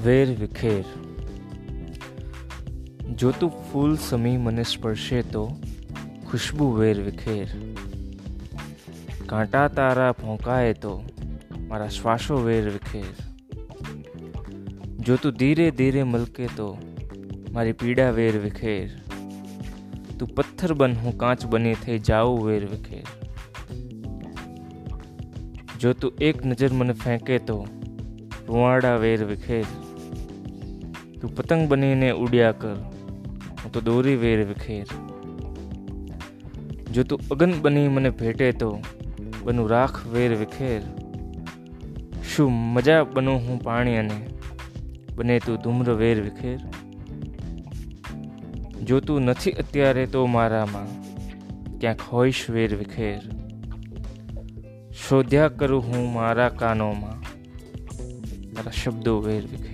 વેર વિખેર જો તું ફૂલ સમી મને સ્પર્શે તો ખુશ્બુ વેર વિખેર કાંટા તારા ભોંકાય તો મારા શ્વાસો વેર વિખેર જો તું ધીરે ધીરે મલકે તો મારી પીડા વેર વિખેર તું પથ્થર બન હું કાંચ બની થઈ જાઉં વેર વિખેર જો તું એક નજર મને ફેંકે તો રૂવાડા વેર વિખેર. તું પતંગ બનીને ઉડ્યા કર. હું તો દોરી વેર વિખેર. જો તું અગન બની મને ભેટે તો, બનું રાખ વેર વિખેર. શું મજા બનું હું પાણી અને બને તું ધૂમ્ર વેર વિખેર. જો તું નથી અત્યારે તો મારામાં, ક્યાંક હોઈશ વેર વિખેર. શોધ્યા કરું હું મારા કાનોમાં. मेरा शब्दों वैर विक